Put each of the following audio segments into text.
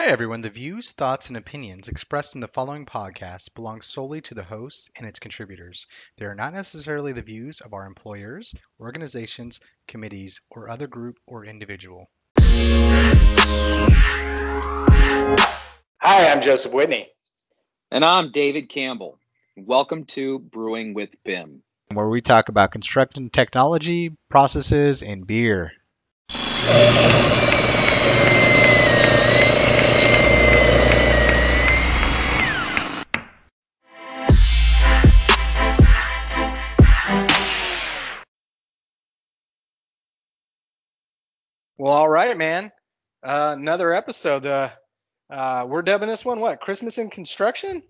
Hi, everyone. The views, thoughts, and opinions expressed in the following podcast belong solely to the host and its contributors. They are not necessarily the views of our employers, organizations, committees, or other group or individual. Hi, I'm Joseph Whitney. And I'm David Campbell. Welcome to Brewing with BIM, where we talk about construction technology, processes, and beer. Well, all right, man. Uh, another episode. Uh, uh, we're dubbing this one what? Christmas in construction.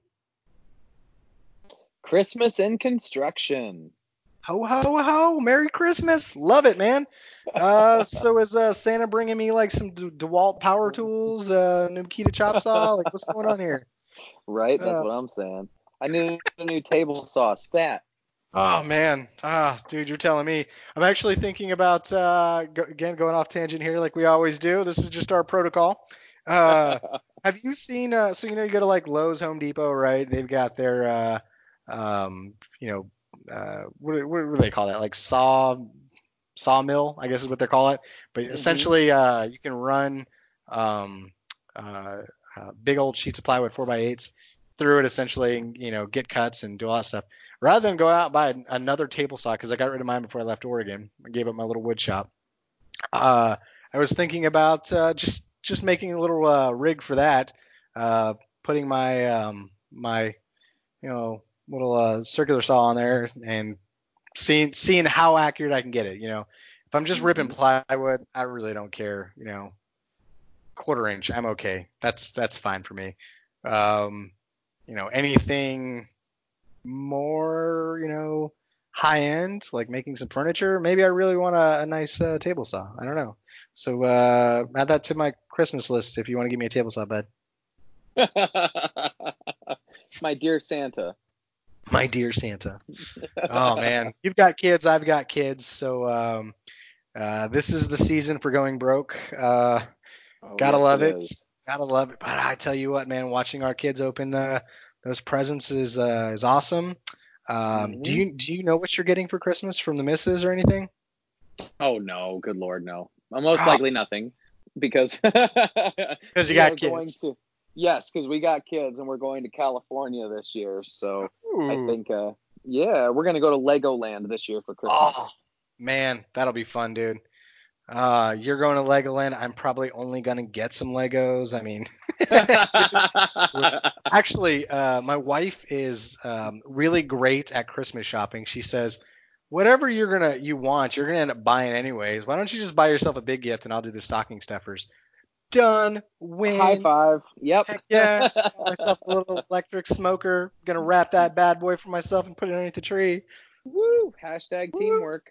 Christmas in construction. Ho ho ho! Merry Christmas! Love it, man. Uh, so is uh, Santa bringing me like some De- DeWalt power tools, uh, new Makita chop saw? Like, what's going on here? Right, that's uh, what I'm saying. I need a new table saw stat. Oh man, ah, dude, you're telling me. I'm actually thinking about uh, go, again going off tangent here, like we always do. This is just our protocol. Uh, have you seen? Uh, so you know, you go to like Lowe's, Home Depot, right? They've got their, uh, um, you know, uh, what, what, do they call that? Like saw sawmill, I guess is what they call it. But mm-hmm. essentially, uh, you can run um, uh, uh, big old sheets of plywood, four by eights, through it essentially, and, you know, get cuts and do all that stuff rather than go out and buy another table saw because I got rid of mine before I left Oregon. I gave up my little wood shop. Uh, I was thinking about uh, just just making a little uh, rig for that, uh, putting my um, my you know little uh, circular saw on there and seeing seeing how accurate I can get it. You know, if I'm just ripping mm-hmm. plywood, I really don't care. You know, quarter inch, I'm okay. That's that's fine for me. Um, you know, anything more, you know, high end, like making some furniture, maybe I really want a, a nice uh, table saw. I don't know. So uh, add that to my Christmas list if you want to give me a table saw bud my dear Santa. My dear Santa. oh man, you've got kids, I've got kids, so um, uh, this is the season for going broke. Uh, oh, gotta yes, love it. it. Gotta love it. But I tell you what, man, watching our kids open the those presents is uh, is awesome. Um, mm-hmm. Do you do you know what you're getting for Christmas from the misses or anything? Oh no, good lord, no. Well, most oh. likely nothing because because you got kids. To, yes, because we got kids and we're going to California this year. So Ooh. I think, uh, yeah, we're gonna go to Legoland this year for Christmas. Oh, man, that'll be fun, dude. Uh, you're going to Legoland. I'm probably only going to get some Legos. I mean, actually, uh, my wife is um, really great at Christmas shopping. She says, whatever you're gonna you want, you're gonna end up buying anyways. Why don't you just buy yourself a big gift and I'll do the stocking stuffers. Done. Win. High five. Yep. Heck yeah. myself a little electric smoker. Gonna wrap that bad boy for myself and put it underneath the tree. Woo. Hashtag Woo. teamwork.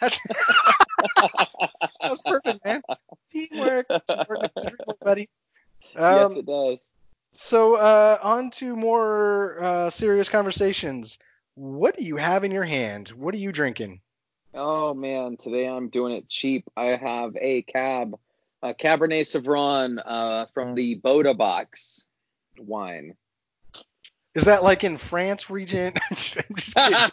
That's perfect, man. Teamwork. Teamwork buddy. Um, yes, it does. So, uh, on to more uh, serious conversations. What do you have in your hand? What are you drinking? Oh man, today I'm doing it cheap. I have a cab, a Cabernet Sauvignon uh, from the Bota Box wine. Is that like in France? I'm just, I'm just kidding.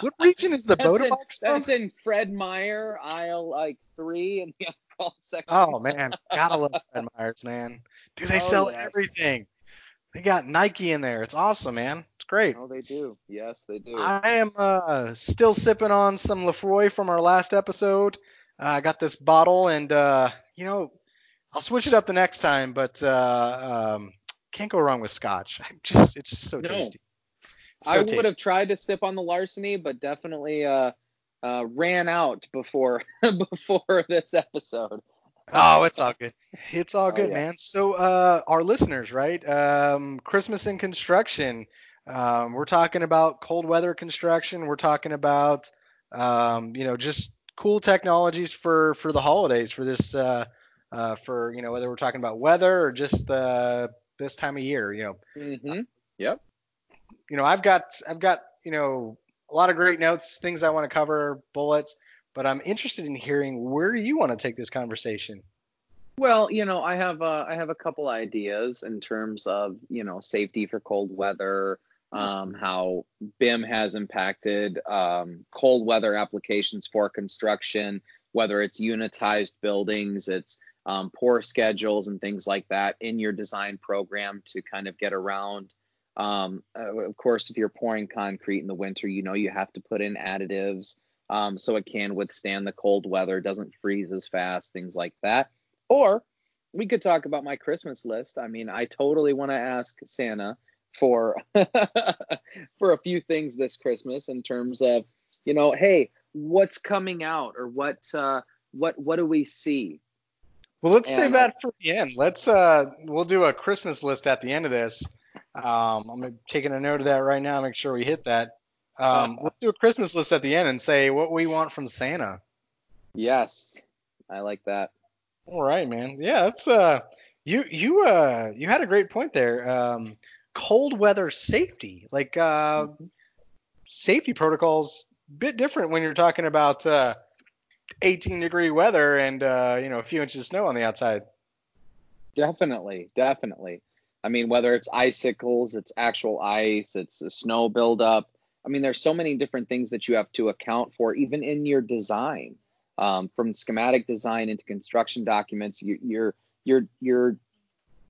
What region is the Bota Box from? That's in Fred Meyer, aisle like three in the alcohol section. Oh man, gotta love Fred Meyer's, man. Do they oh, sell yes. everything? They got Nike in there. It's awesome, man. It's great. Oh, they do. Yes, they do. I am uh, still sipping on some Laphroaig from our last episode. Uh, I got this bottle, and uh, you know, I'll switch it up the next time, but uh, um, can't go wrong with Scotch. I just, it's just so no. tasty. So I would have tried to sip on the larceny, but definitely uh, uh, ran out before before this episode. oh, it's all good. It's all oh, good, oh, yeah. man. So, uh, our listeners, right? Um, Christmas in construction. Um, we're talking about cold weather construction. We're talking about, um, you know, just cool technologies for for the holidays for this, uh, uh, for you know, whether we're talking about weather or just the this time of year. You know. Mm-hmm. Yep you know, I've got I've got you know a lot of great notes, things I want to cover, bullets, but I'm interested in hearing where you want to take this conversation. Well, you know, I have uh, I have a couple ideas in terms of you know safety for cold weather, um, how BIM has impacted um, cold weather applications for construction, whether it's unitized buildings, it's um, pour schedules and things like that in your design program to kind of get around. Um, uh, of course, if you're pouring concrete in the winter, you know you have to put in additives um, so it can withstand the cold weather, doesn't freeze as fast, things like that. Or we could talk about my Christmas list. I mean, I totally want to ask Santa for for a few things this Christmas in terms of, you know, hey, what's coming out or what uh, what what do we see? Well, let's and, save that for the end. Let's uh, we'll do a Christmas list at the end of this. Um, I'm taking a note of that right now. Make sure we hit that. Um, let's do a Christmas list at the end and say what we want from Santa. Yes, I like that. All right, man. Yeah, that's uh, you you uh, you had a great point there. Um, cold weather safety, like uh, mm-hmm. safety protocols, bit different when you're talking about uh, 18 degree weather and uh, you know a few inches of snow on the outside. Definitely, definitely. I mean, whether it's icicles, it's actual ice, it's a snow buildup. I mean, there's so many different things that you have to account for, even in your design um, from schematic design into construction documents, you, your your your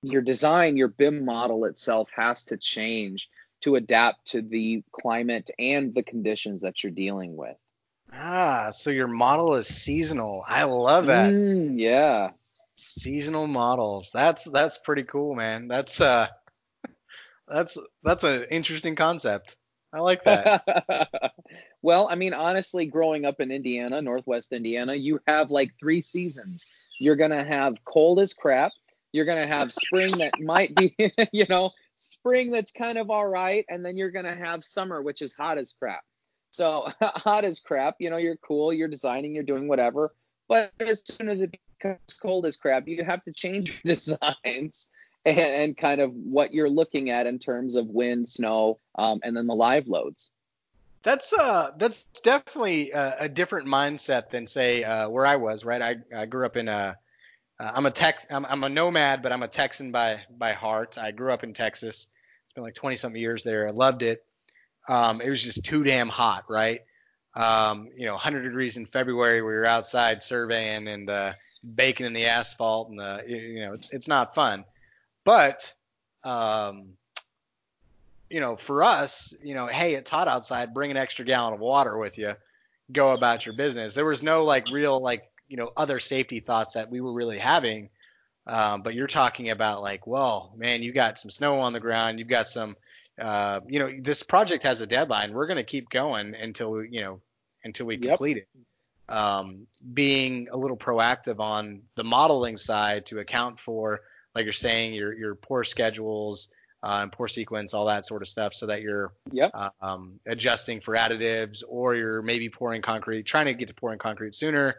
your design, your BIM model itself has to change to adapt to the climate and the conditions that you're dealing with. Ah, so your model is seasonal. I love that. Mm, yeah. Seasonal models. That's that's pretty cool, man. That's uh that's that's an interesting concept. I like that. well, I mean, honestly, growing up in Indiana, Northwest Indiana, you have like three seasons. You're gonna have cold as crap. You're gonna have spring that might be, you know, spring that's kind of all right, and then you're gonna have summer, which is hot as crap. So hot as crap, you know, you're cool, you're designing, you're doing whatever. But as soon as it becomes cold as crap, you have to change your designs and, and kind of what you're looking at in terms of wind, snow, um, and then the live loads. That's uh that's definitely a, a different mindset than say uh, where I was. Right, I, I grew up in a uh, I'm a Tex I'm, I'm a nomad, but I'm a Texan by by heart. I grew up in Texas. It's been like 20 something years there. I loved it. Um, it was just too damn hot, right? Um, you know, 100 degrees in February. We were outside surveying and uh, baking in the asphalt, and the you know, it's it's not fun. But, um, you know, for us, you know, hey, it's hot outside. Bring an extra gallon of water with you. Go about your business. There was no like real like you know other safety thoughts that we were really having. Um, but you're talking about like, well, man, you got some snow on the ground. You've got some, uh, you know, this project has a deadline. We're going to keep going until we, you know until we yep. complete it. Um, being a little proactive on the modeling side to account for like you're saying, your your pour schedules uh, and pour sequence, all that sort of stuff, so that you're yep. um, adjusting for additives, or you're maybe pouring concrete, trying to get to pouring concrete sooner.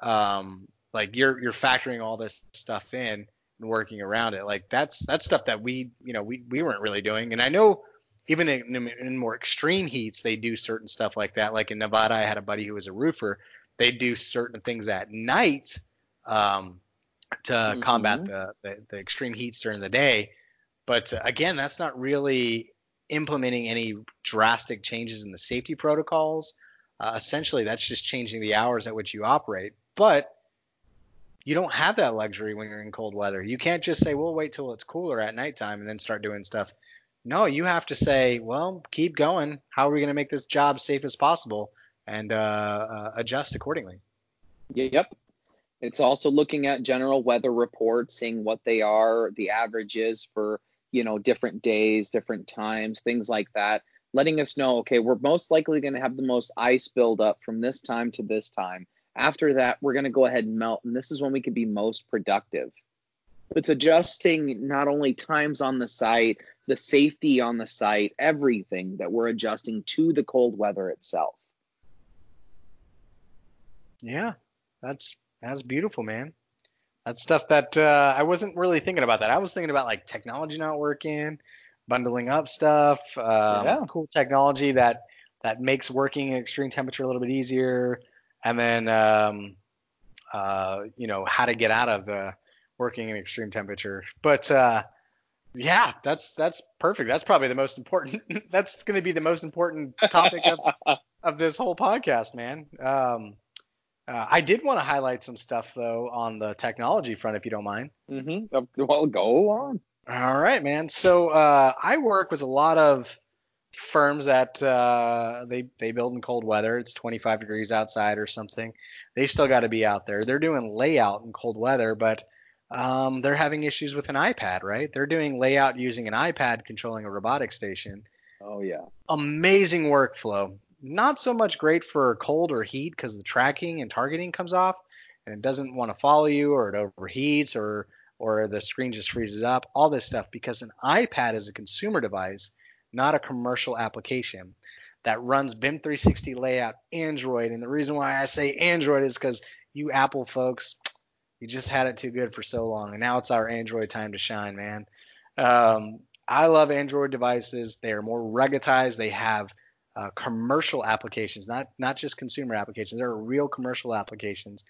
Um, like you're you're factoring all this stuff in and working around it. Like that's that's stuff that we you know we we weren't really doing. And I know even in, in more extreme heats, they do certain stuff like that. Like in Nevada, I had a buddy who was a roofer. They do certain things at night um, to mm-hmm. combat the, the, the extreme heats during the day. But uh, again, that's not really implementing any drastic changes in the safety protocols. Uh, essentially, that's just changing the hours at which you operate. But you don't have that luxury when you're in cold weather. You can't just say, "We'll wait till it's cooler at nighttime and then start doing stuff." No, you have to say, "Well, keep going. How are we going to make this job safe as possible?" And uh, uh, adjust accordingly. Yep, it's also looking at general weather reports, seeing what they are, the averages for, you know, different days, different times, things like that, letting us know, okay, we're most likely going to have the most ice buildup from this time to this time. After that, we're going to go ahead and melt, and this is when we can be most productive. It's adjusting not only times on the site, the safety on the site, everything that we're adjusting to the cold weather itself. Yeah, that's that's beautiful, man. That's stuff that uh, I wasn't really thinking about. That I was thinking about like technology not working, bundling up stuff, um, yeah. cool technology that that makes working in extreme temperature a little bit easier, and then um, uh, you know how to get out of the working in extreme temperature. But uh, yeah, that's that's perfect. That's probably the most important. that's going to be the most important topic of, of this whole podcast, man. Um, uh, I did want to highlight some stuff though on the technology front, if you don't mind. Mm-hmm. Well, go on. All right, man. So uh, I work with a lot of firms that uh, they they build in cold weather. It's 25 degrees outside or something. They still got to be out there. They're doing layout in cold weather, but um, they're having issues with an iPad, right? They're doing layout using an iPad controlling a robotic station. Oh yeah. Amazing workflow. Not so much great for cold or heat because the tracking and targeting comes off and it doesn't want to follow you or it overheats or or the screen just freezes up. All this stuff because an iPad is a consumer device not a commercial application that runs BIM 360 layout Android. And the reason why I say Android is because you Apple folks, you just had it too good for so long, and now it's our Android time to shine, man. Um, I love Android devices. They are more ruggedized. They have uh, commercial applications, not not just consumer applications. There are real commercial applications,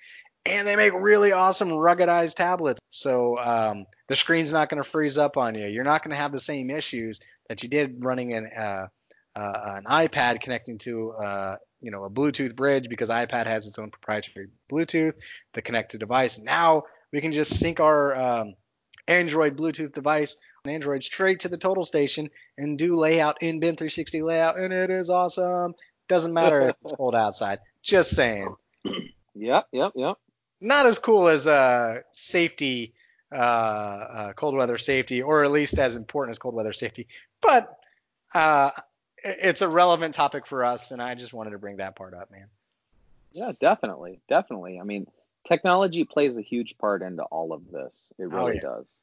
and they make really awesome ruggedized tablets. So um, the screen's not going to freeze up on you. You're not going to have the same issues that you did running an uh, uh, an iPad connecting to uh, you know a Bluetooth bridge because iPad has its own proprietary Bluetooth to connect to device. Now we can just sync our um, Android Bluetooth device Android straight to the total station and do layout in BIM 360 layout, and it is awesome. Doesn't matter if it's cold outside. Just saying. Yep, yep, yep. Not as cool as uh, safety uh, uh, cold weather safety, or at least as important as cold weather safety. But uh, it's a relevant topic for us, and I just wanted to bring that part up, man. Yeah, definitely, definitely. I mean, technology plays a huge part into all of this. It oh, really oh, yeah. does.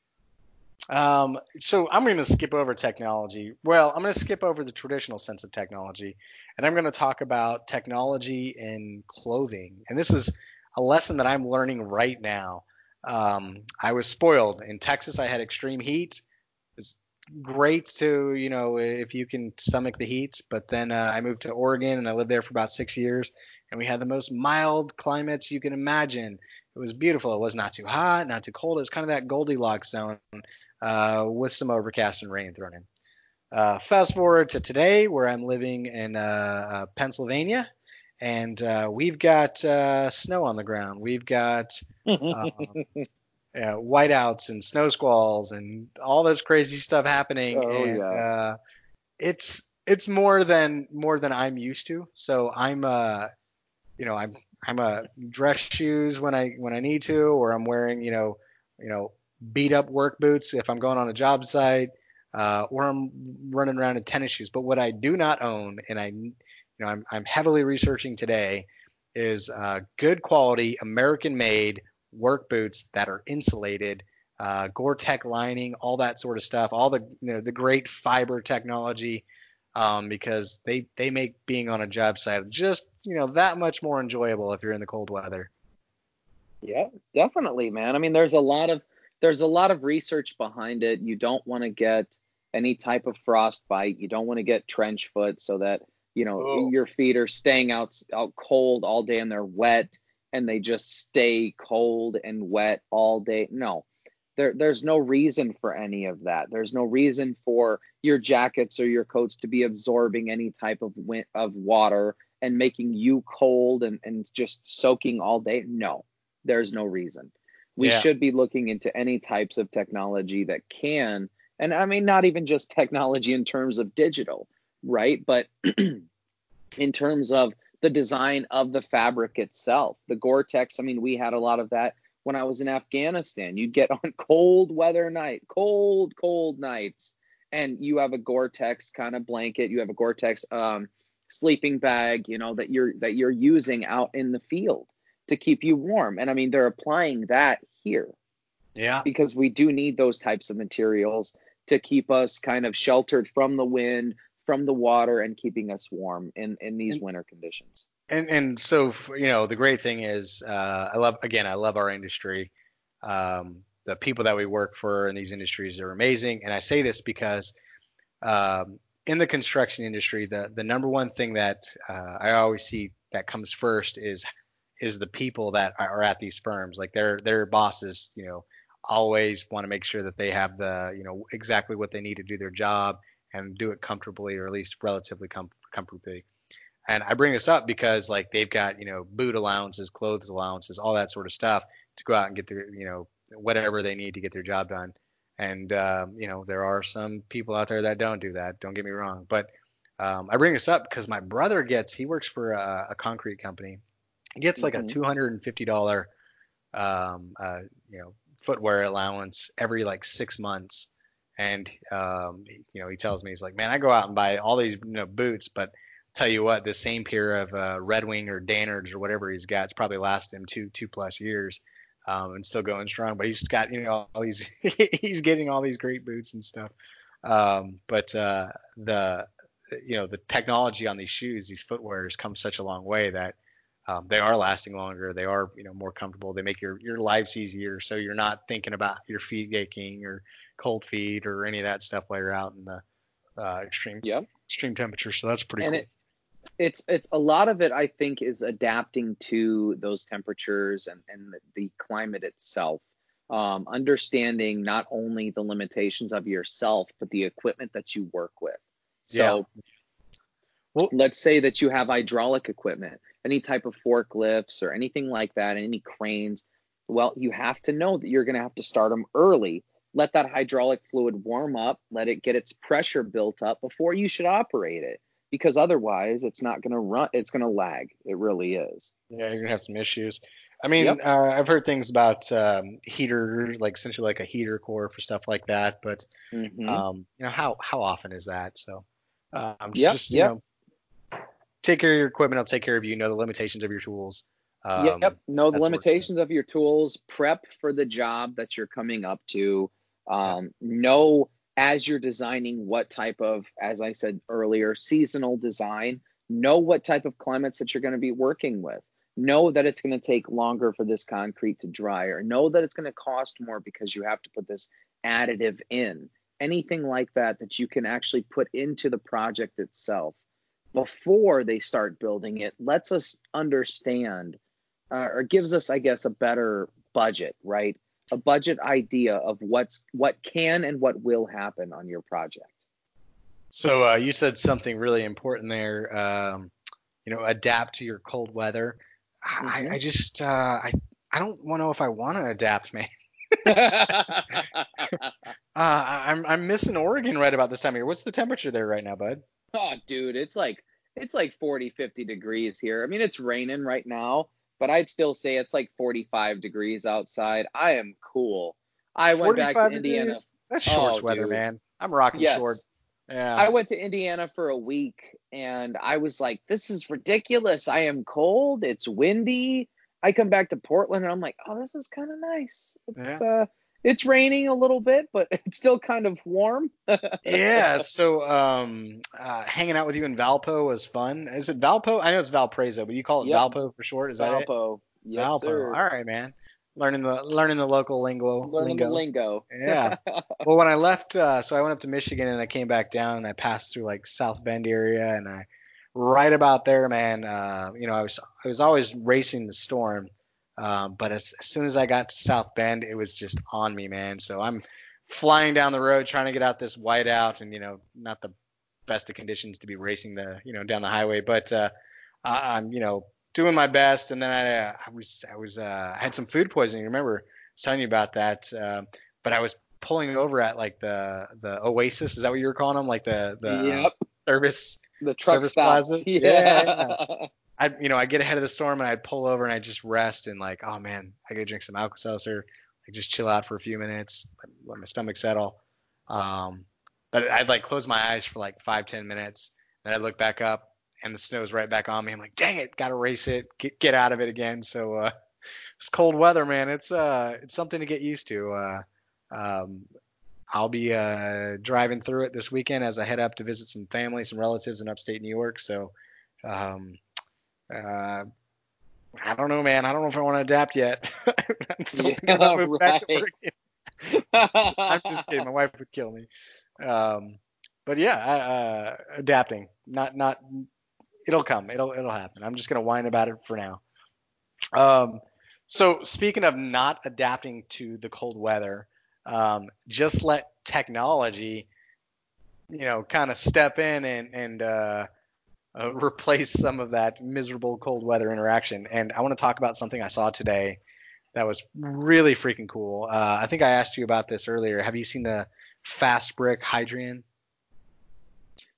Um, so I'm going to skip over technology. Well, I'm going to skip over the traditional sense of technology, and I'm going to talk about technology in clothing. And this is a lesson that I'm learning right now. Um, I was spoiled in Texas. I had extreme heat. It's great to you know if you can stomach the heat. But then uh, I moved to Oregon and I lived there for about six years, and we had the most mild climates you can imagine. It was beautiful. It was not too hot, not too cold. It was kind of that Goldilocks zone uh, with some overcast and rain thrown in. Uh, fast forward to today, where I'm living in uh, uh, Pennsylvania, and uh, we've got uh, snow on the ground. We've got uh, uh, whiteouts and snow squalls and all this crazy stuff happening. Oh and, yeah. Uh, it's it's more than more than I'm used to. So I'm uh, you know, I'm I'm a dress shoes when I when I need to, or I'm wearing you know you know beat up work boots if I'm going on a job site. Uh, or I'm running around in tennis shoes. But what I do not own, and I you know, I'm, I'm heavily researching today is uh, good quality American made work boots that are insulated, uh, Gore-Tex lining, all that sort of stuff, all the you know the great fiber technology, um, because they they make being on a job site just you know that much more enjoyable if you're in the cold weather. Yeah, definitely, man. I mean, there's a lot of there's a lot of research behind it. You don't want to get any type of frostbite. You don't want to get trench foot so that you know oh. your feet are staying out out cold all day and they're wet and they just stay cold and wet all day no there there's no reason for any of that there's no reason for your jackets or your coats to be absorbing any type of wind, of water and making you cold and, and just soaking all day no there's no reason we yeah. should be looking into any types of technology that can and i mean not even just technology in terms of digital right but in terms of the design of the fabric itself. The Gore-Tex, I mean, we had a lot of that when I was in Afghanistan. You'd get on cold weather night, cold, cold nights, and you have a Gore-Tex kind of blanket, you have a Gore-Tex um, sleeping bag, you know, that you're that you're using out in the field to keep you warm. And I mean, they're applying that here. Yeah. Because we do need those types of materials to keep us kind of sheltered from the wind, from the water and keeping us warm in in these and, winter conditions. And and so you know the great thing is uh, I love again I love our industry. Um, the people that we work for in these industries are amazing, and I say this because um, in the construction industry, the the number one thing that uh, I always see that comes first is is the people that are at these firms. Like their their bosses, you know, always want to make sure that they have the you know exactly what they need to do their job and do it comfortably or at least relatively com- comfortably. And I bring this up because like they've got you know boot allowances, clothes allowances, all that sort of stuff to go out and get their you know whatever they need to get their job done. And um, you know there are some people out there that don't do that. Don't get me wrong, but um, I bring this up because my brother gets he works for a, a concrete company. Gets like mm-hmm. a two hundred and fifty dollar um, uh, you know footwear allowance every like six months. And um, you know, he tells me he's like, man, I go out and buy all these you know, boots, but tell you what, the same pair of uh, Red Wing or Danners or whatever he's got, it's probably last him two two plus years, um, and still going strong. But he's got you know all these he's getting all these great boots and stuff. Um, but uh, the you know the technology on these shoes, these footwear has come such a long way that um, they are lasting longer. They are, you know, more comfortable. They make your your lives easier, so you're not thinking about your feet aching or cold feet or any of that stuff while you're out in the uh, extreme yep. extreme temperature. So that's pretty and cool. It, it's it's a lot of it. I think is adapting to those temperatures and and the, the climate itself. Um, understanding not only the limitations of yourself but the equipment that you work with. So. Yeah. Well, let's say that you have hydraulic equipment any type of forklifts or anything like that, any cranes, well, you have to know that you're going to have to start them early. Let that hydraulic fluid warm up, let it get its pressure built up before you should operate it because otherwise it's not going to run, it's going to lag. It really is. Yeah, you're going to have some issues. I mean, yep. uh, I've heard things about um, heater, like essentially like a heater core for stuff like that, but mm-hmm. um, you know, how how often is that? So, um, yep, just you yep. know, take care of your equipment. I'll take care of you. Know the limitations of your tools. Um, yep. Know the limitations of your tools. Prep for the job that you're coming up to. Um, know as you're designing what type of, as I said earlier, seasonal design. Know what type of climates that you're going to be working with. Know that it's going to take longer for this concrete to dry, or know that it's going to cost more because you have to put this additive in. Anything like that that you can actually put into the project itself before they start building it lets us understand uh, or gives us i guess a better budget right a budget idea of what's what can and what will happen on your project so uh, you said something really important there um, you know adapt to your cold weather mm-hmm. I, I, just uh, I, I don't know if i want to adapt man uh, I'm I'm missing Oregon right about this time of year. What's the temperature there right now, bud? Oh, dude, it's like it's like 40, 50 degrees here. I mean, it's raining right now, but I'd still say it's like 45 degrees outside. I am cool. I went back to Indiana. That's shorts oh, weather, dude. man. I'm rocking yes. short. Yeah. I went to Indiana for a week and I was like, this is ridiculous. I am cold. It's windy. I come back to Portland and I'm like, oh, this is kind of nice. It's yeah. uh it's raining a little bit, but it's still kind of warm. yeah. So, um, uh, hanging out with you in Valpo was fun. Is it Valpo? I know it's Valparaiso, but you call it yep. Valpo for short. Is Valpo. that Valpo. Yes, Valpo. Sir. All right, man. Learning the learning the local lingo. Learning lingo. the lingo. yeah. well, when I left, uh, so I went up to Michigan and I came back down and I passed through like South Bend area and I, right about there, man. Uh, you know, I was I was always racing the storm um, but as, as, soon as I got to South Bend, it was just on me, man. So I'm flying down the road trying to get out this whiteout, and you know, not the best of conditions to be racing the, you know, down the highway, but uh, I'm, you know, doing my best. And then I, uh, I was, I was, uh, I had some food poisoning. Remember telling you about that? Uh, but I was pulling over at like the the Oasis. Is that what you were calling them? Like the the yep. service the truck service stops. Plaza? Yeah. yeah. I you know I get ahead of the storm and I'd pull over and I'd just rest and like oh man I gotta drink some Alka-Seltzer like just chill out for a few minutes let my stomach settle. Um but I'd like close my eyes for like five ten minutes. Then I'd look back up and the snow's right back on me. I'm like dang it gotta race it. Get get out of it again. So uh it's cold weather man. It's uh it's something to get used to. Uh um I'll be uh driving through it this weekend as I head up to visit some family some relatives in upstate New York. So um uh, I don't know, man. I don't know if I want to adapt yet. I'm still yeah, right. I'm just kidding. My wife would kill me. Um, but yeah, uh, adapting. Not not. It'll come. It'll it'll happen. I'm just gonna whine about it for now. Um, So speaking of not adapting to the cold weather, um, just let technology, you know, kind of step in and and uh, uh, replace some of that miserable cold weather interaction. And I want to talk about something I saw today that was really freaking cool. Uh, I think I asked you about this earlier. Have you seen the Fast Brick Hadrian?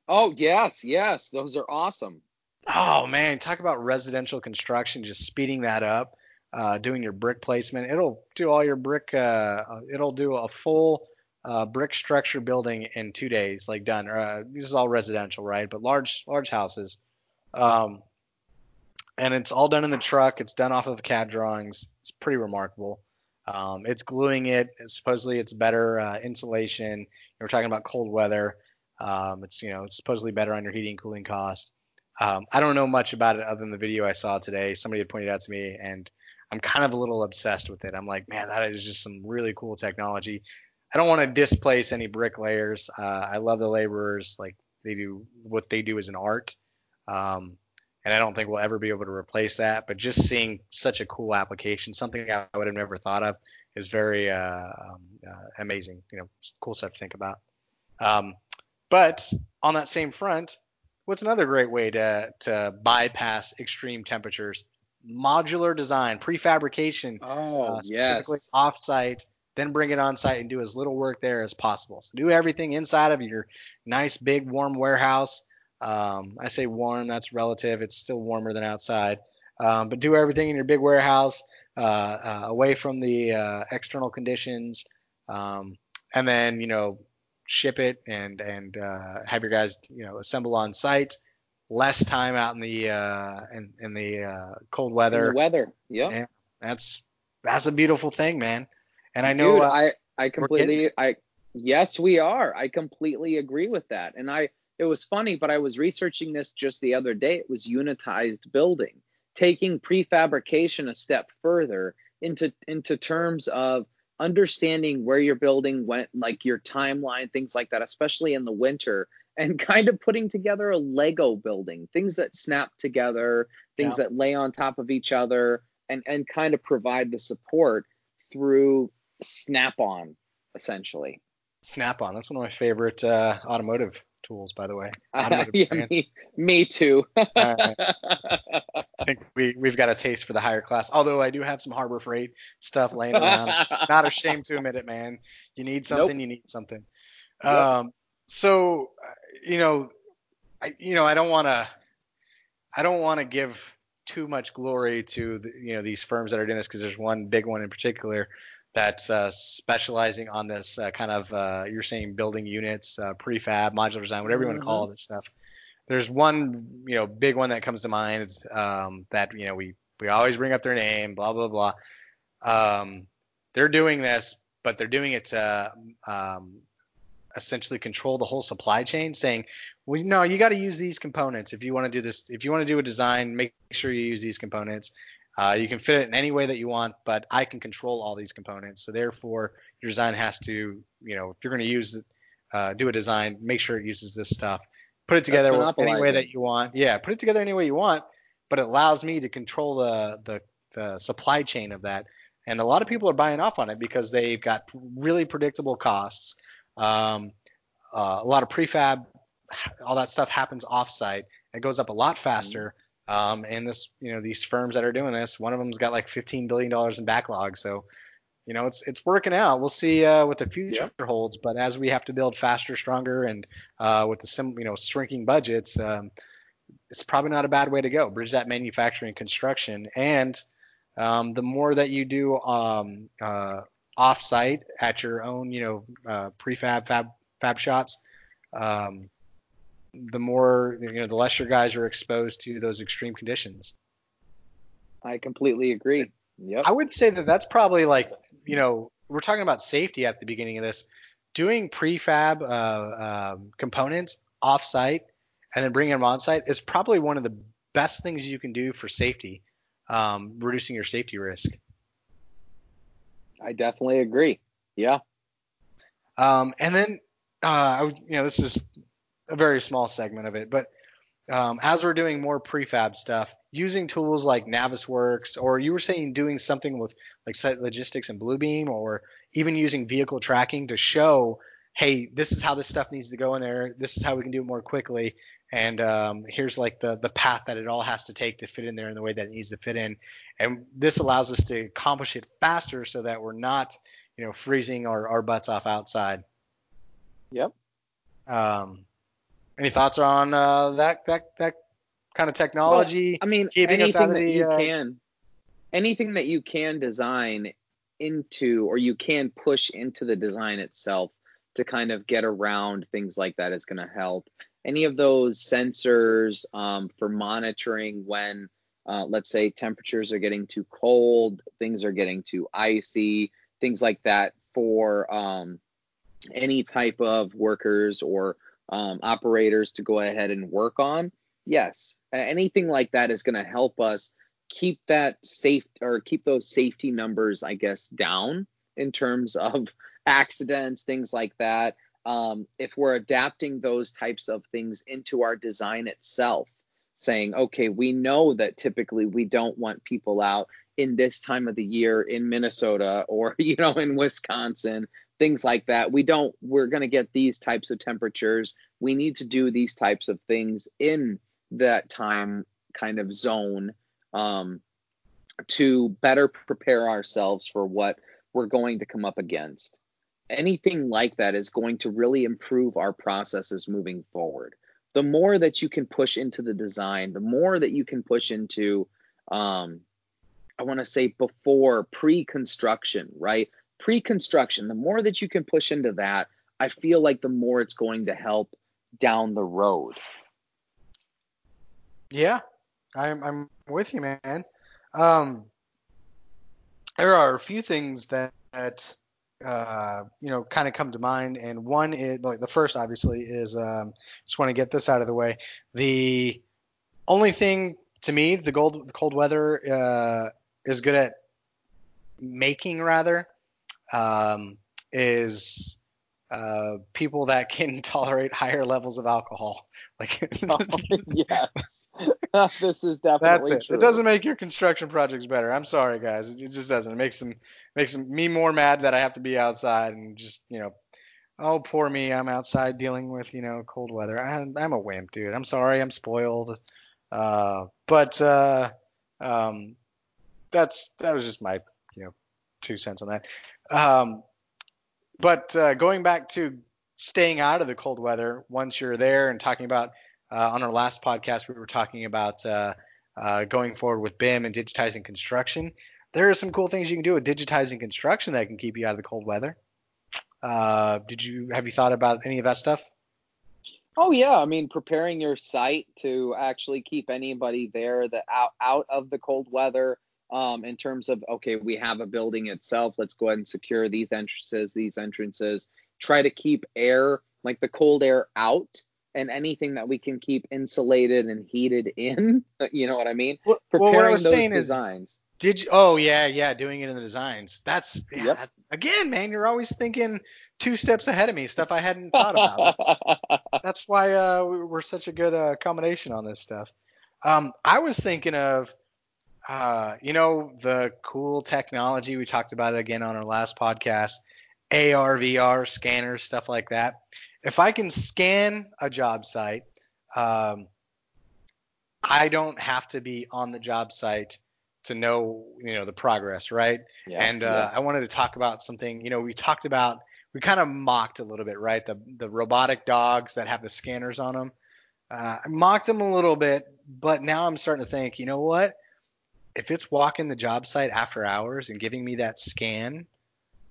Oh yes, yes, those are awesome. Oh man, talk about residential construction, just speeding that up uh, doing your brick placement. It'll do all your brick. Uh, it'll do a full uh, brick structure building in two days, like done. Uh, this is all residential, right? But large large houses. Um, and it's all done in the truck. It's done off of CAD drawings. It's pretty remarkable. Um, it's gluing it. Supposedly, it's better uh, insulation. We're talking about cold weather. Um, it's you know it's supposedly better on your heating cooling cost. Um, I don't know much about it other than the video I saw today. Somebody had pointed out to me, and I'm kind of a little obsessed with it. I'm like, man, that is just some really cool technology. I don't want to displace any bricklayers. Uh, I love the laborers. Like they do what they do is an art. Um, and I don't think we'll ever be able to replace that. But just seeing such a cool application, something I would have never thought of, is very uh, um, uh, amazing. You know, cool stuff to think about. Um, but on that same front, what's another great way to to bypass extreme temperatures? modular design, prefabrication, oh, uh, specifically yes. offsite, then bring it on site and do as little work there as possible. So do everything inside of your nice big warm warehouse. Um, I say warm, that's relative. It's still warmer than outside. Um, but do everything in your big warehouse uh, uh, away from the uh, external conditions, um, and then you know ship it and and uh, have your guys you know assemble on site less time out in the uh, in, in the uh, cold weather. The weather, yep. yeah. That's that's a beautiful thing, man. And I know Dude, I I completely I yes we are. I completely agree with that. And I it was funny, but I was researching this just the other day. It was unitized building, taking prefabrication a step further into into terms of understanding where your building went, like your timeline, things like that, especially in the winter and kind of putting together a Lego building, things that snap together, things yeah. that lay on top of each other, and, and kind of provide the support through Snap on, essentially. Snap on, that's one of my favorite uh, automotive tools, by the way. Uh, yeah, me, me too. I think we, we've got a taste for the higher class. Although I do have some Harbor Freight stuff laying around. Not ashamed to admit it, man. You need something, nope. you need something. Yep. Um, so you know, I you know I don't want to I don't want to give too much glory to the, you know these firms that are doing this because there's one big one in particular that's uh, specializing on this uh, kind of uh, you're saying building units, uh, prefab, modular design, whatever you want to call mm-hmm. this stuff. There's one you know big one that comes to mind um, that you know we we always bring up their name, blah blah blah. Um, they're doing this, but they're doing it to um, essentially control the whole supply chain, saying, well, no, you got to use these components if you want to do this. If you want to do a design, make sure you use these components. Uh, you can fit it in any way that you want, but I can control all these components. So therefore, your design has to, you know, if you're going to use it, uh, do a design, make sure it uses this stuff. Put it together any way that you want. Yeah, put it together any way you want, but it allows me to control the, the the supply chain of that. And a lot of people are buying off on it because they've got really predictable costs. Um, uh, a lot of prefab, all that stuff happens offsite. It goes up a lot faster. Um, and this, you know, these firms that are doing this, one of them's got like 15 billion dollars in backlog. So, you know, it's it's working out. We'll see uh, what the future holds. But as we have to build faster, stronger, and uh, with the sim, you know, shrinking budgets, um, it's probably not a bad way to go. Bridge that manufacturing construction, and um, the more that you do um, uh, offsite at your own, you know, uh, prefab fab fab shops, um, the more you know, the less your guys are exposed to those extreme conditions. I completely agree. Yep. I would say that that's probably like, you know, we're talking about safety at the beginning of this. Doing prefab uh, um, components offsite and then bringing them on site is probably one of the best things you can do for safety, um, reducing your safety risk. I definitely agree. Yeah. Um, and then, uh, I, would, you know, this is a very small segment of it, but um, as we're doing more prefab stuff, using tools like Navisworks, or you were saying doing something with like Site Logistics and Bluebeam, or even using vehicle tracking to show, hey, this is how this stuff needs to go in there. This is how we can do it more quickly. And um, here's like the the path that it all has to take to fit in there in the way that it needs to fit in. And this allows us to accomplish it faster so that we're not, you know, freezing our, our butts off outside. Yep. Um, any thoughts on uh, that that that kind of technology? Well, I mean, anything that the, you uh, can, anything that you can design into, or you can push into the design itself to kind of get around things like that is going to help. Any of those sensors um, for monitoring when, uh, let's say, temperatures are getting too cold, things are getting too icy, things like that for um, any type of workers or um, operators to go ahead and work on, yes, anything like that is going to help us keep that safe or keep those safety numbers, I guess, down in terms of accidents, things like that. Um, if we're adapting those types of things into our design itself, saying, okay, we know that typically we don't want people out in this time of the year in Minnesota or, you know, in Wisconsin things like that. We don't, we're going to get these types of temperatures. We need to do these types of things in that time kind of zone um, to better prepare ourselves for what we're going to come up against. Anything like that is going to really improve our processes moving forward. The more that you can push into the design, the more that you can push into, um, I want to say before pre construction, right? Pre-construction the more that you can push into that i feel like the more it's going to help down the road. Yeah i'm, I'm with you man. Um, there are a few things that, that uh, you know kind of come to mind and one is like the first obviously is um, just want to get this out of the way. The only thing to me the cold cold weather uh, is good at making rather um, is uh, people that can tolerate higher levels of alcohol. Like, oh, yes, this is definitely That's it. True. It doesn't make your construction projects better. I'm sorry, guys. It just doesn't. It makes them makes me more mad that I have to be outside and just you know. Oh, poor me. I'm outside dealing with, you know, cold weather. I'm, I'm a wimp, dude. I'm sorry. I'm spoiled. Uh, but uh, um, that's that was just my, you know, two cents on that. Um, but uh, going back to staying out of the cold weather once you're there and talking about uh, on our last podcast we were talking about uh, uh going forward with BIM and digitizing construction. There are some cool things you can do with digitizing construction that can keep you out of the cold weather. Uh, did you have you thought about any of that stuff? Oh yeah, I mean preparing your site to actually keep anybody there that out out of the cold weather um, in terms of okay, we have a building itself. Let's go ahead and secure these entrances, these entrances. Try to keep air, like the cold air, out, and anything that we can keep insulated and heated in. You know what I mean? Well, Preparing well, what I was those saying designs. Is, did you? Oh yeah, yeah, doing it in the designs. That's yeah, yep. again, man. You're always thinking two steps ahead of me, stuff I hadn't thought about. That's, that's why uh, we're such a good uh, combination on this stuff. Um, I was thinking of uh, you know, the cool technology we talked about it again on our last podcast, AR, VR scanners, stuff like that. If I can scan a job site, um, I don't have to be on the job site to know, you know, the progress, right? Yeah, and uh, yeah. I wanted to talk about something. You know, we talked about, we kind of mocked a little bit, right? The the robotic dogs that have the scanners on them. Uh, I mocked them a little bit, but now I'm starting to think, you know what? If it's walking the job site after hours and giving me that scan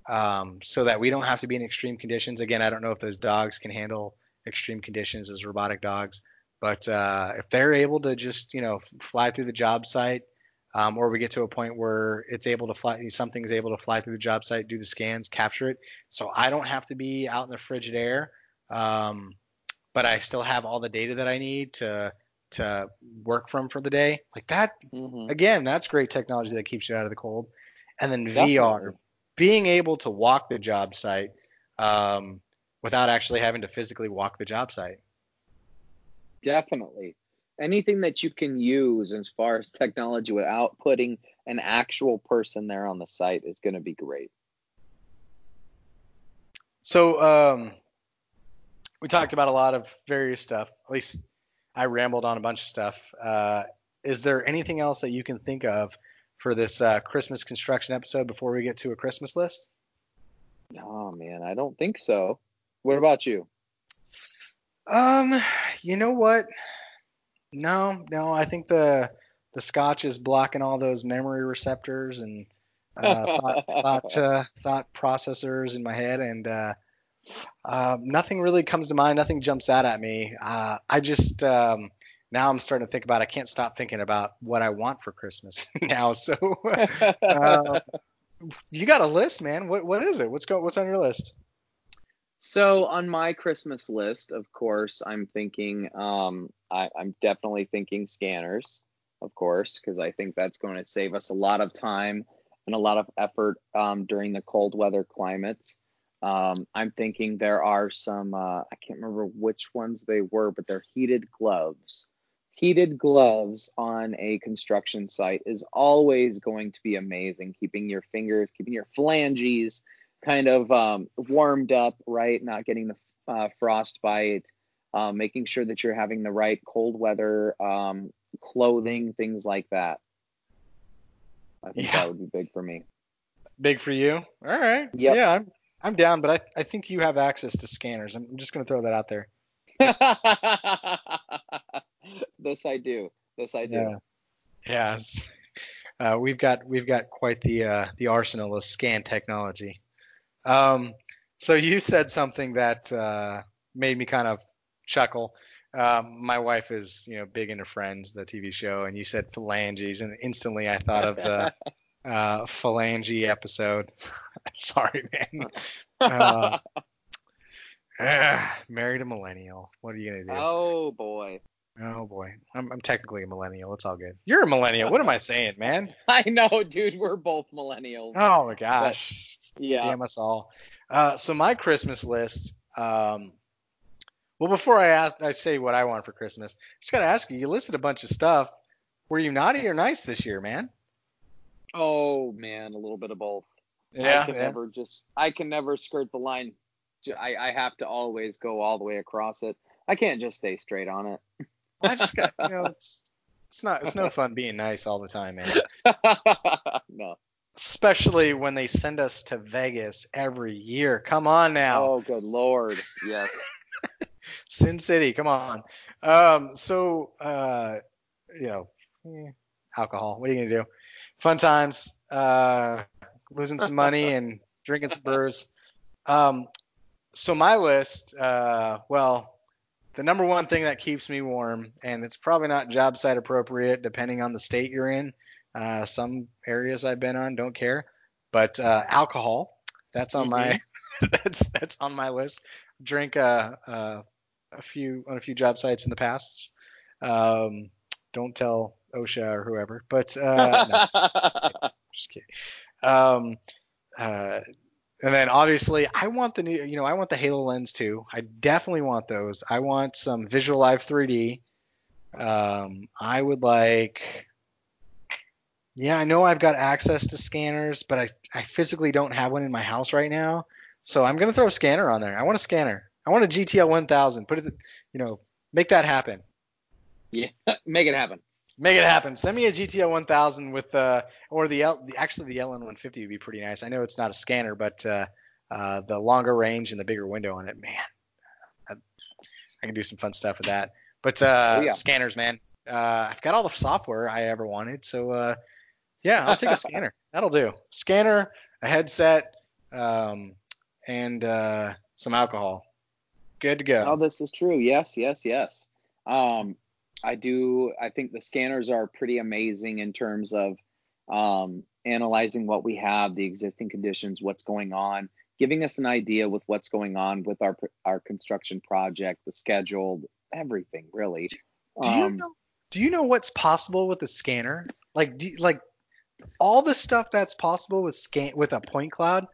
um, so that we don't have to be in extreme conditions. Again, I don't know if those dogs can handle extreme conditions as robotic dogs, but uh, if they're able to just you know fly through the job site, um, or we get to a point where it's able to fly, something's able to fly through the job site, do the scans, capture it, so I don't have to be out in the frigid air, um, but I still have all the data that I need to to work from for the day. Like that, mm-hmm. again, that's great technology that keeps you out of the cold. And then Definitely. VR, being able to walk the job site um, without actually having to physically walk the job site. Definitely. anything that you can use as far as technology without putting an actual person there on the site is going to be great. So um, we talked about a lot of various stuff. At least I rambled on a bunch of stuff. Uh, is there anything else that you can think of for this uh, Christmas construction episode before we get to a Christmas list? Oh man, I don't think so. What about you? Um, you know what? No, no. I think the the scotch is blocking all those memory receptors and uh, thought thought, uh, thought, processors in my head, and uh, uh, nothing really comes to mind. Nothing jumps out at me. Uh, I just um, now I'm starting to think about. I can't stop thinking about what I want for Christmas now. So uh, you got a list, man. What what is it? What's go What's on your list? So on my Christmas list, of course, I'm thinking. Um, I, I'm definitely thinking scanners, of course, because I think that's going to save us a lot of time and a lot of effort um, during the cold weather climates. Um, I'm thinking there are some, uh, I can't remember which ones they were, but they're heated gloves. Heated gloves on a construction site is always going to be amazing, keeping your fingers, keeping your phalanges kind of um, warmed up, right? Not getting the uh, frostbite, um, making sure that you're having the right cold weather um, clothing, things like that. I think yeah. that would be big for me. Big for you? All right. Yep. Yeah, I'm I'm down, but I, I think you have access to scanners. I'm just gonna throw that out there. this I do. This I do. Yeah. yeah. Uh, we've got we've got quite the uh, the arsenal of scan technology. Um, so you said something that uh, made me kind of chuckle. Um, my wife is, you know, big into Friends, the TV show, and you said phalanges, and instantly I thought of the uh, phalange episode. Sorry, man. Uh, married a millennial. What are you gonna do? Oh boy. Oh boy. I'm, I'm technically a millennial. It's all good. You're a millennial. What am I saying, man? I know, dude. We're both millennials. Oh my gosh. But, yeah. Damn us all. Uh, so my Christmas list. Um, well, before I ask, I say what I want for Christmas. Just gotta ask you. You listed a bunch of stuff. Were you naughty or nice this year, man? Oh man, a little bit of both. Yeah. I can yeah. never just. I can never skirt the line. I, I have to always go all the way across it. I can't just stay straight on it. I just got you know it's it's not it's no fun being nice all the time, man. no. Especially when they send us to Vegas every year. Come on now. Oh, good lord. Yes. Sin City, come on. Um, so, uh, you know, eh, alcohol. What are you gonna do? Fun times. Uh, losing some money and drinking some booze. Um, so my list, uh, well, the number one thing that keeps me warm, and it's probably not job site appropriate depending on the state you're in. Uh, some areas I've been on don't care, but uh, alcohol. That's on mm-hmm. my that's that's on my list. Drink uh, uh, a few on a few job sites in the past. Um, don't tell OSHA or whoever, but uh, no, just kidding. Um, uh, and then obviously I want the new, you know, I want the HoloLens too. I definitely want those. I want some Visual Live 3D. Um, I would like. Yeah, I know I've got access to scanners, but I, I physically don't have one in my house right now. So I'm gonna throw a scanner on there. I want a scanner. I want a GTL 1000. Put it, you know, make that happen. Yeah, make it happen. Make it happen. Send me a GTL 1000 with uh, or the, L, the actually the LN 150 would be pretty nice. I know it's not a scanner, but uh, uh, the longer range and the bigger window on it, man, I, I can do some fun stuff with that. But uh, oh, yeah. scanners, man, uh, I've got all the software I ever wanted, so uh, yeah, I'll take a scanner. That'll do. Scanner, a headset, um, and uh, some alcohol good to go. Oh, this is true. Yes, yes, yes. Um, I do. I think the scanners are pretty amazing in terms of um, analyzing what we have, the existing conditions, what's going on, giving us an idea with what's going on with our our construction project, the schedule, everything really. Do you um, know? Do you know what's possible with a scanner? Like, do, like all the stuff that's possible with scan with a point cloud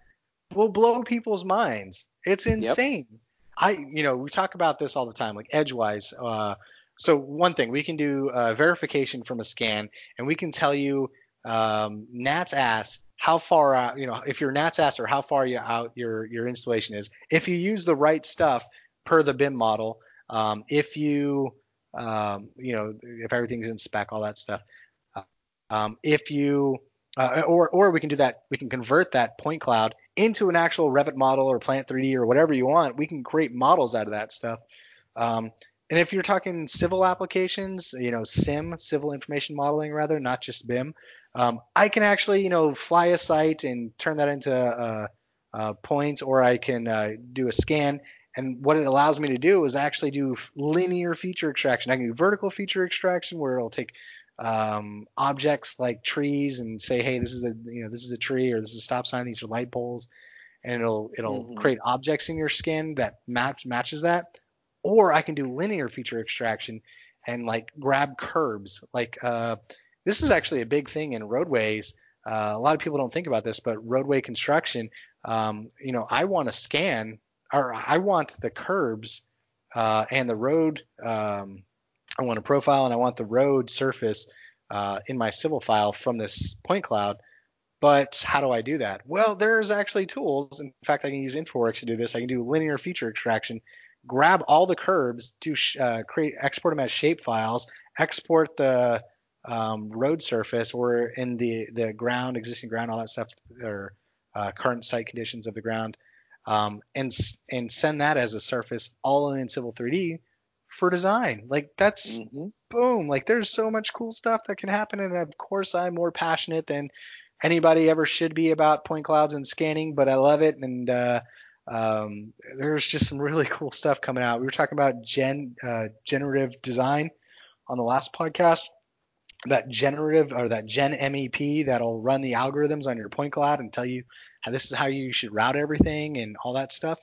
will blow people's minds. It's insane. Yep. I, you know, we talk about this all the time, like Edgewise, uh, so one thing we can do uh, verification from a scan, and we can tell you um, Nat's ass how far out, you know, if your Nat's ass or how far you out your your installation is. If you use the right stuff per the BIM model, um, if you um, you know, if everything's in spec, all that stuff. Um, if you uh, or or we can do that. We can convert that point cloud into an actual Revit model or Plant 3D or whatever you want. We can create models out of that stuff. Um, and if you're talking civil applications, you know, SIM, civil information modeling, rather, not just BIM, um, I can actually, you know, fly a site and turn that into uh, uh, points, or I can uh, do a scan. And what it allows me to do is actually do linear feature extraction. I can do vertical feature extraction, where it'll take um, objects like trees and say, hey, this is a you know this is a tree or this is a stop sign. These are light poles, and it'll it'll mm-hmm. create objects in your skin that match matches that or I can do linear feature extraction and like grab curbs. Like uh, this is actually a big thing in roadways. Uh, a lot of people don't think about this, but roadway construction, um, you know, I want to scan or I want the curbs uh, and the road. Um, I want a profile and I want the road surface uh, in my civil file from this point cloud. But how do I do that? Well, there's actually tools. In fact, I can use InfraWorks to do this. I can do linear feature extraction grab all the curbs, do uh, create export them as shape files, export the um, road surface or in the the ground, existing ground, all that stuff, or uh, current site conditions of the ground, um, and and send that as a surface all in Civil 3D for design. Like that's mm-hmm. boom. Like there's so much cool stuff that can happen, and of course I'm more passionate than anybody ever should be about point clouds and scanning, but I love it and uh, um, there's just some really cool stuff coming out. We were talking about gen uh, generative design on the last podcast. That generative or that Gen MEP that'll run the algorithms on your point cloud and tell you how this is how you should route everything and all that stuff.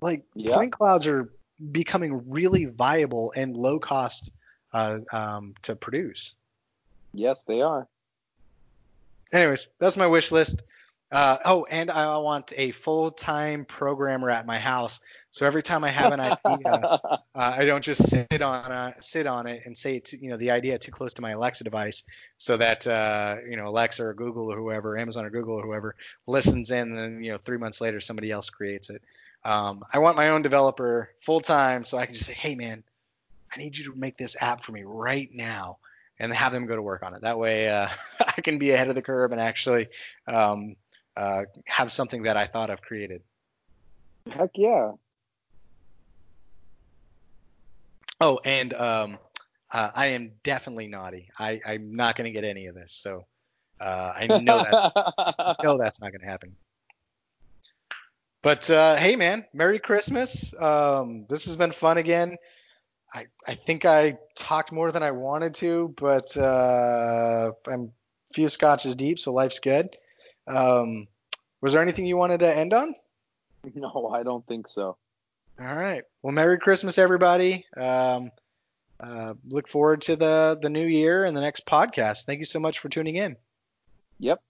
Like yeah. point clouds are becoming really viable and low cost uh, um, to produce. Yes, they are. Anyways, that's my wish list. Uh, oh, and I want a full-time programmer at my house. So every time I have an idea, uh, I don't just sit on uh, sit on it and say, to, you know, the idea too close to my Alexa device, so that uh, you know Alexa or Google or whoever, Amazon or Google or whoever, listens in, and then you know three months later somebody else creates it. Um, I want my own developer full time, so I can just say, hey man, I need you to make this app for me right now and have them go to work on it. That way, uh, I can be ahead of the curve and actually um, uh, have something that I thought I've created. Heck yeah. Oh, and um, uh, I am definitely naughty. I, I'm not going to get any of this, so uh, I know that. I know that's not going to happen. But uh, hey, man, Merry Christmas. Um, this has been fun again. I, I think I talked more than I wanted to, but uh, I'm a few scotches deep, so life's good. Um, was there anything you wanted to end on? No, I don't think so. All right. Well, Merry Christmas, everybody. Um, uh, look forward to the the new year and the next podcast. Thank you so much for tuning in. Yep.